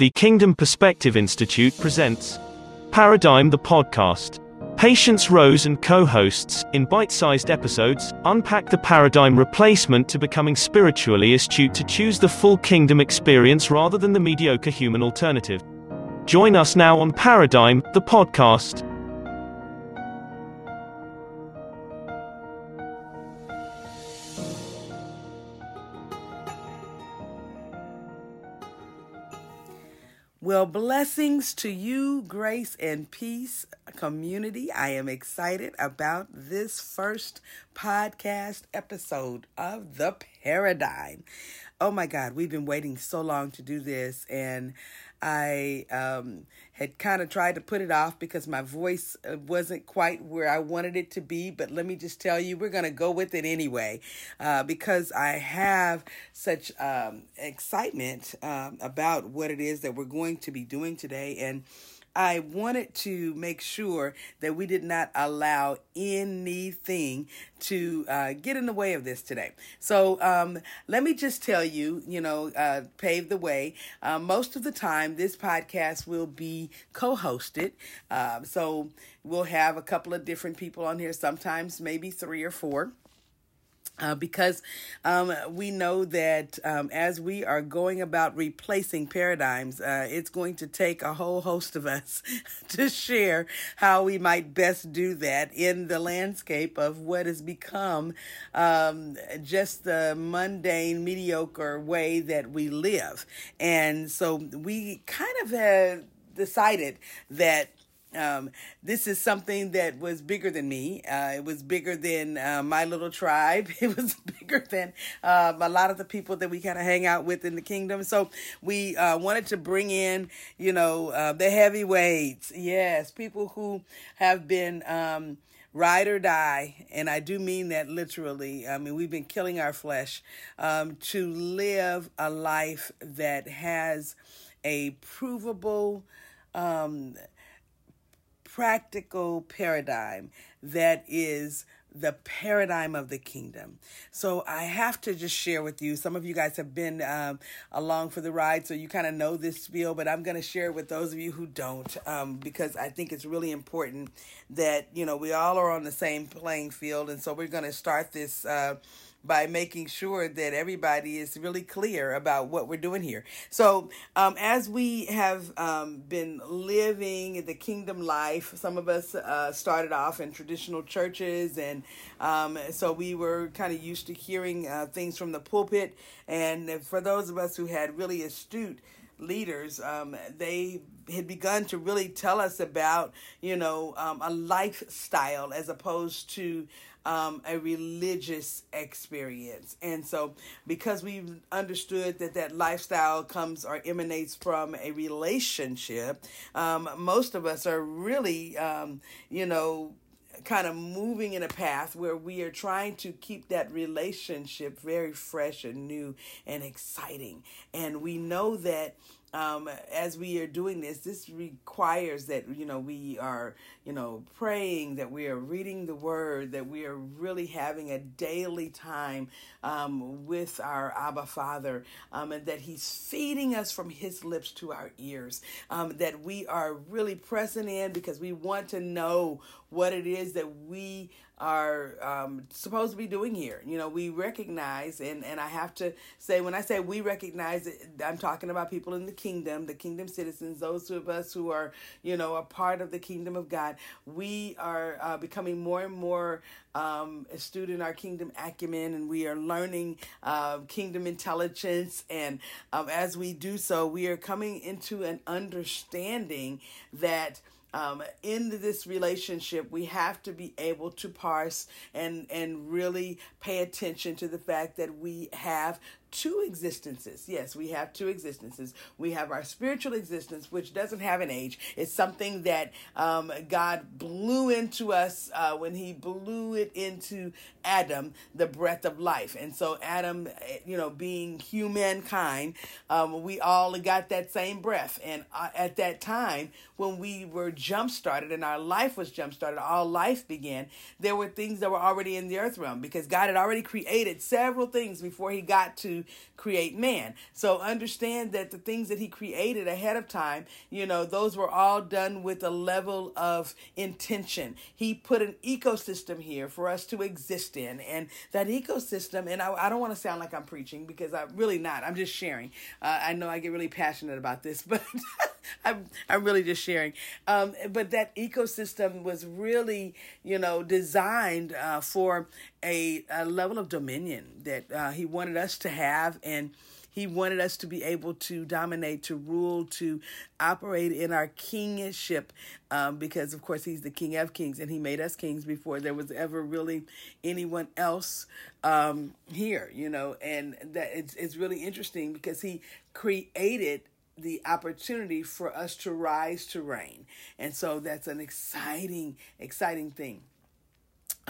The Kingdom Perspective Institute presents Paradigm the Podcast. Patience Rose and co hosts, in bite sized episodes, unpack the paradigm replacement to becoming spiritually astute to choose the full kingdom experience rather than the mediocre human alternative. Join us now on Paradigm, the podcast. Well, blessings to you, grace and peace community. I am excited about this first podcast episode of The Paradigm. Oh my God, we've been waiting so long to do this, and I um, had kind of tried to put it off because my voice uh, wasn't quite where I wanted it to be. But let me just tell you, we're going to go with it anyway uh, because I have such um, excitement um, about what it is that we're going to be doing today. And I wanted to make sure that we did not allow anything to uh, get in the way of this today. So um, let me just tell you, you know, uh, pave the way. Uh, most of the time, this podcast will be co hosted. Uh, so we'll have a couple of different people on here, sometimes maybe three or four. Uh, because um, we know that um, as we are going about replacing paradigms, uh, it's going to take a whole host of us to share how we might best do that in the landscape of what has become um, just the mundane, mediocre way that we live. And so we kind of have decided that um, this is something that was bigger than me. Uh, it was bigger than uh, my little tribe. It was bigger than um, a lot of the people that we kind of hang out with in the kingdom. So we uh, wanted to bring in, you know, uh, the heavyweights. Yes, people who have been. Um, ride or die, and I do mean that literally. I mean, we've been killing our flesh um, to live a life that has a provable, um, practical paradigm that is the paradigm of the kingdom. So I have to just share with you. Some of you guys have been um, along for the ride, so you kind of know this spiel, but I'm going to share it with those of you who don't um, because I think it's really important that, you know, we all are on the same playing field. And so we're going to start this. Uh, by making sure that everybody is really clear about what we're doing here. So, um, as we have um, been living the kingdom life, some of us uh, started off in traditional churches, and um, so we were kind of used to hearing uh, things from the pulpit. And for those of us who had really astute leaders, um, they had begun to really tell us about, you know, um, a lifestyle as opposed to um, a religious experience. And so, because we've understood that that lifestyle comes or emanates from a relationship, um, most of us are really, um, you know, kind of moving in a path where we are trying to keep that relationship very fresh and new and exciting. And we know that um, as we are doing this, this requires that you know we are you know praying, that we are reading the Word, that we are really having a daily time um, with our Abba Father, um, and that He's feeding us from His lips to our ears. Um, that we are really pressing in because we want to know what it is that we are um, supposed to be doing here. You know, we recognize, and, and I have to say, when I say we recognize, it, I'm talking about people in the kingdom, the kingdom citizens, those of us who are, you know, a part of the kingdom of God. We are uh, becoming more and more um, astute in our kingdom acumen, and we are learning uh, kingdom intelligence. And um, as we do so, we are coming into an understanding that um, in this relationship, we have to be able to parse and and really pay attention to the fact that we have two existences. Yes, we have two existences. We have our spiritual existence, which doesn't have an age. It's something that um, God blew into us uh, when He blew it into Adam, the breath of life. And so, Adam, you know, being humankind, um, we all got that same breath. And uh, at that time, when we were jump started and our life was jump started, all life began, there were things that were already in the earth realm because God had already created several things before He got to create man. So understand that the things that he created ahead of time, you know, those were all done with a level of intention. He put an ecosystem here for us to exist in. And that ecosystem, and I, I don't want to sound like I'm preaching because I'm really not. I'm just sharing. Uh, I know I get really passionate about this, but I'm, I'm really just sharing. Um, but that ecosystem was really, you know, designed uh, for a, a level of dominion that uh, he wanted us to have. And he wanted us to be able to dominate, to rule, to operate in our kingship, um, because of course he's the King of Kings, and he made us kings before there was ever really anyone else um, here, you know. And that it's it's really interesting because he created the opportunity for us to rise to reign. And so that's an exciting, exciting thing.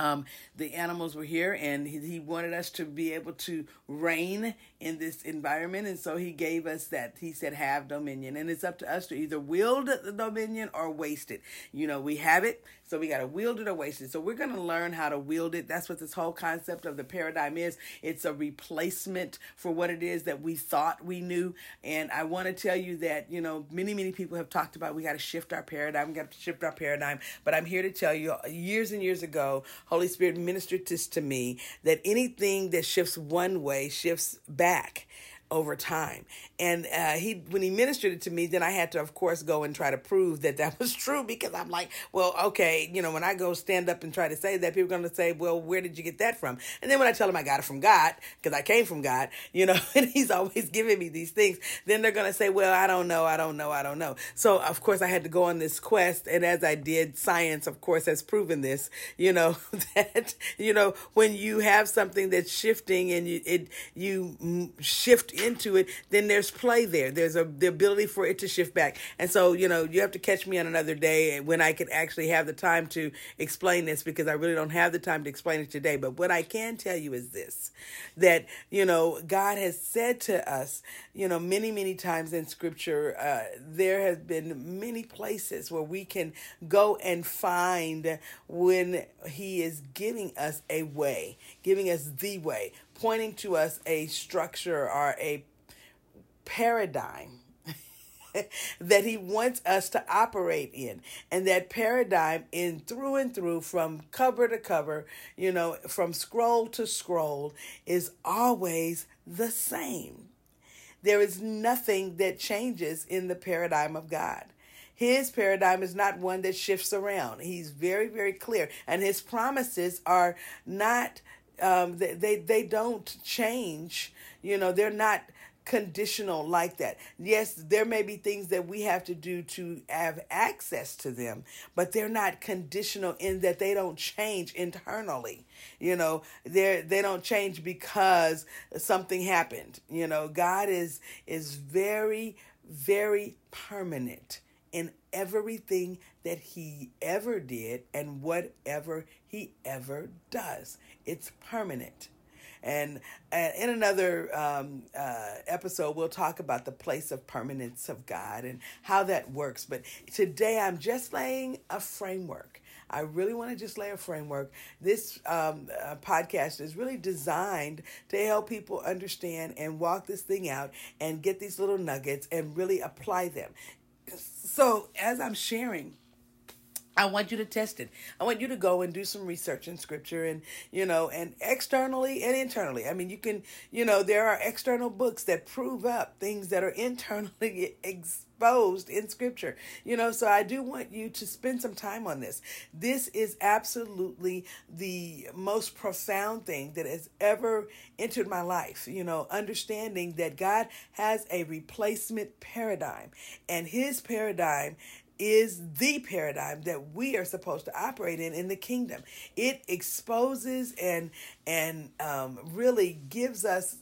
Um, the animals were here and he, he, wanted us to be able to reign in this environment. And so he gave us that. He said, have dominion. And it's up to us to either wield the dominion or waste it. You know, we have it, so we got to wield it or waste it. So we're going to learn how to wield it. That's what this whole concept of the paradigm is. It's a replacement for what it is that we thought we knew. And I want to tell you that, you know, many, many people have talked about we got to shift our paradigm, we got to shift our paradigm. But I'm here to tell you, years and years ago, Holy Spirit ministered this to me that anything that shifts one way shifts back over time. And uh, he, when he ministered it to me, then I had to, of course, go and try to prove that that was true because I'm like, well, okay, you know, when I go stand up and try to say that, people are going to say, well, where did you get that from? And then when I tell them I got it from God because I came from God, you know, and He's always giving me these things, then they're going to say, well, I don't know, I don't know, I don't know. So of course I had to go on this quest, and as I did, science, of course, has proven this, you know, that you know when you have something that's shifting and you it you shift into it, then there's play there. There's a the ability for it to shift back. And so, you know, you have to catch me on another day when I can actually have the time to explain this because I really don't have the time to explain it today. But what I can tell you is this that, you know, God has said to us, you know, many, many times in scripture, uh, there has been many places where we can go and find when He is giving us a way, giving us the way, pointing to us a structure or a paradigm that he wants us to operate in. And that paradigm in through and through from cover to cover you know from scroll to scroll is always the same. There is nothing that changes in the paradigm of god. His paradigm is not one that shifts around. He's very very clear. And his promises are not um, they, they they don't change you know they're not conditional like that. Yes, there may be things that we have to do to have access to them, but they're not conditional in that they don't change internally. You know, they they don't change because something happened. You know, God is is very very permanent in everything that he ever did and whatever he ever does. It's permanent. And, in another um, uh, episode, we'll talk about the place of permanence of God and how that works. But today, I'm just laying a framework. I really want to just lay a framework. This um, uh, podcast is really designed to help people understand and walk this thing out and get these little nuggets and really apply them. So, as I'm sharing, I want you to test it. I want you to go and do some research in scripture and, you know, and externally and internally. I mean, you can, you know, there are external books that prove up things that are internally exposed in scripture. You know, so I do want you to spend some time on this. This is absolutely the most profound thing that has ever entered my life. You know, understanding that God has a replacement paradigm and his paradigm is the paradigm that we are supposed to operate in in the kingdom. It exposes and and um, really gives us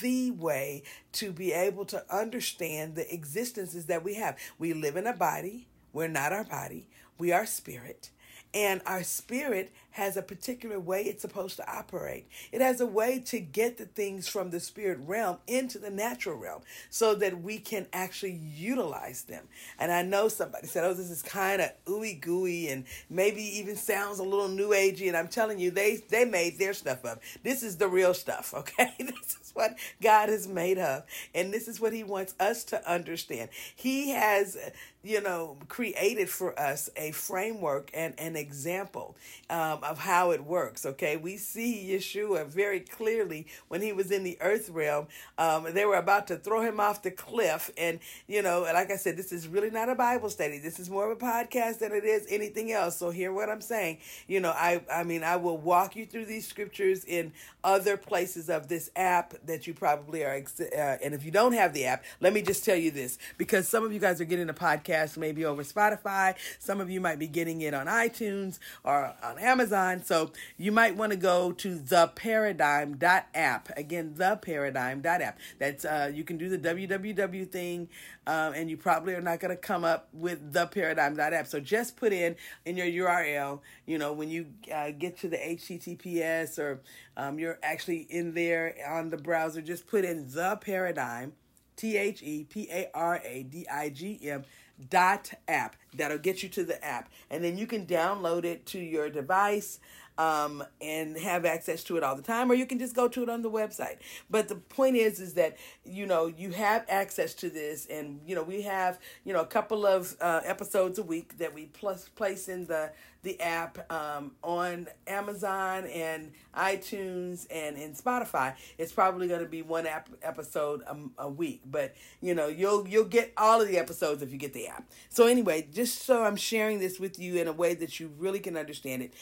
the way to be able to understand the existences that we have. We live in a body. We're not our body. We are spirit, and our spirit has a particular way it's supposed to operate. It has a way to get the things from the spirit realm into the natural realm so that we can actually utilize them. And I know somebody said, oh, this is kind of ooey gooey and maybe even sounds a little new agey. And I'm telling you, they, they made their stuff up. This is the real stuff, okay? is what God has made of. And this is what He wants us to understand. He has you know, created for us a framework and an example um, of how it works. Okay, we see Yeshua very clearly when he was in the earth realm. Um, they were about to throw him off the cliff, and you know, like I said, this is really not a Bible study. This is more of a podcast than it is anything else. So hear what I'm saying. You know, I I mean, I will walk you through these scriptures in other places of this app that you probably are. Uh, and if you don't have the app, let me just tell you this because some of you guys are getting podcast podcast maybe over Spotify. Some of you might be getting it on iTunes or on Amazon. So you might want to go to theparadigm.app. Again, theparadigm.app. That's uh, you can do the www thing, um, and you probably are not going to come up with the theparadigm.app. So just put in in your URL. You know when you uh, get to the HTTPS or um, you're actually in there on the browser, just put in the paradigm. T H E P A R A D I G M dot app that'll get you to the app and then you can download it to your device um, and have access to it all the time, or you can just go to it on the website. But the point is, is that you know you have access to this, and you know we have you know a couple of uh, episodes a week that we plus place in the the app um, on Amazon and iTunes and in Spotify. It's probably going to be one app episode a, a week, but you know you'll you'll get all of the episodes if you get the app. So anyway, just so I'm sharing this with you in a way that you really can understand it.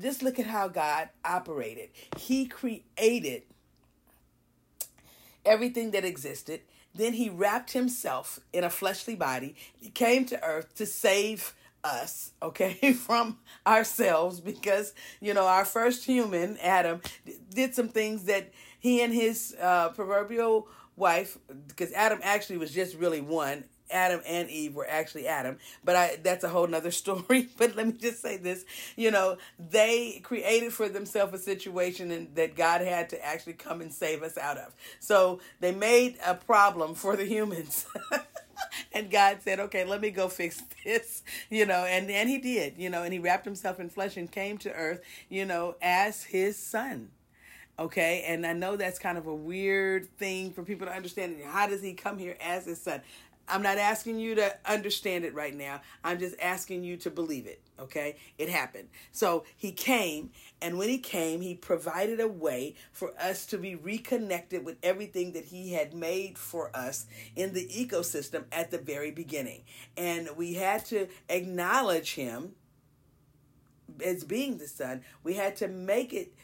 Just look at how God operated. He created everything that existed. Then he wrapped himself in a fleshly body. He came to earth to save us, okay, from ourselves because, you know, our first human, Adam, did some things that he and his uh, proverbial wife, because Adam actually was just really one, Adam and Eve were actually Adam, but I that's a whole nother story. But let me just say this, you know, they created for themselves a situation and that God had to actually come and save us out of. So they made a problem for the humans. and God said, "Okay, let me go fix this," you know, and and He did, you know, and He wrapped Himself in flesh and came to earth, you know, as His Son. Okay, and I know that's kind of a weird thing for people to understand. How does He come here as His Son? I'm not asking you to understand it right now. I'm just asking you to believe it. Okay? It happened. So he came, and when he came, he provided a way for us to be reconnected with everything that he had made for us in the ecosystem at the very beginning. And we had to acknowledge him as being the Son. We had to make it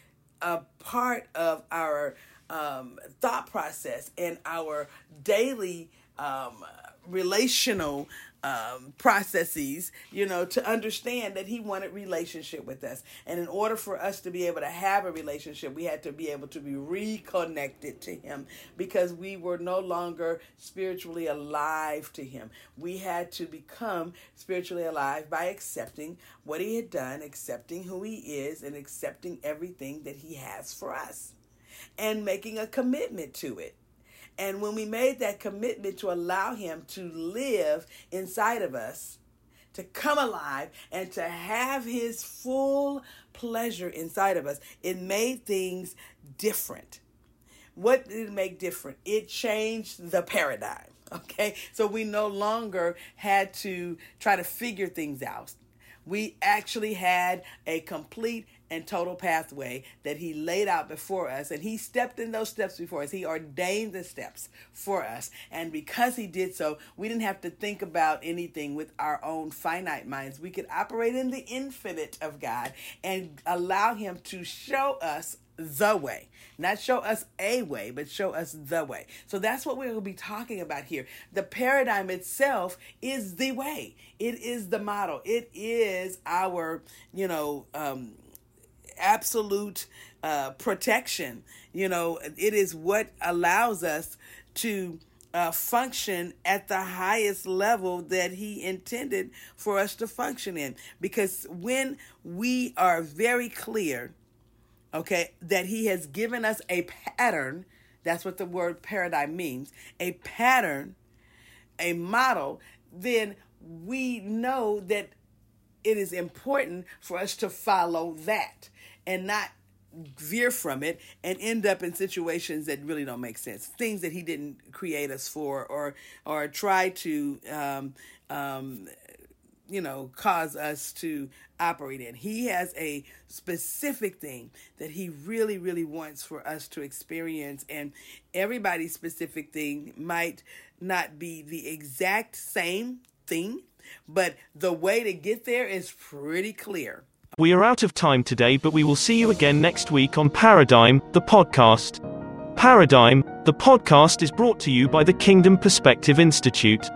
a part of our um, thought process and our daily. Um, relational um, processes, you know, to understand that he wanted relationship with us. And in order for us to be able to have a relationship, we had to be able to be reconnected to him because we were no longer spiritually alive to him. We had to become spiritually alive by accepting what he had done, accepting who he is, and accepting everything that he has for us and making a commitment to it. And when we made that commitment to allow Him to live inside of us, to come alive, and to have His full pleasure inside of us, it made things different. What did it make different? It changed the paradigm. Okay, so we no longer had to try to figure things out. We actually had a complete and total pathway that He laid out before us. And He stepped in those steps before us. He ordained the steps for us. And because He did so, we didn't have to think about anything with our own finite minds. We could operate in the infinite of God and allow Him to show us the way. Not show us a way, but show us the way. So that's what going to be talking about here. The paradigm itself is the way. It is the model. It is our, you know, um, absolute uh, protection. You know, it is what allows us to uh, function at the highest level that He intended for us to function in. Because when we are very clear, okay, that He has given us a pattern, that's what the word paradigm means, a pattern, a model, then we know that it is important for us to follow that and not veer from it and end up in situations that really don't make sense. Things that he didn't create us for or or try to um, um, you know cause us to operate in. He has a specific thing that he really really wants for us to experience and everybody's specific thing might not be the exact same thing but the way to get there is pretty clear we are out of time today, but we will see you again next week on Paradigm, the podcast. Paradigm, the podcast is brought to you by the Kingdom Perspective Institute.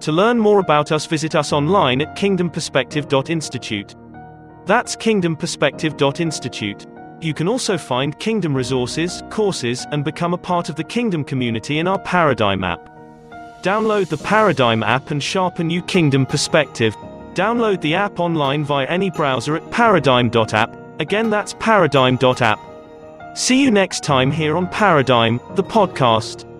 To learn more about us, visit us online at kingdomperspective.institute. That's kingdomperspective.institute. You can also find Kingdom resources, courses, and become a part of the Kingdom community in our Paradigm app. Download the Paradigm app and sharpen your Kingdom perspective. Download the app online via any browser at paradigm.app. Again, that's paradigm.app. See you next time here on Paradigm, the podcast.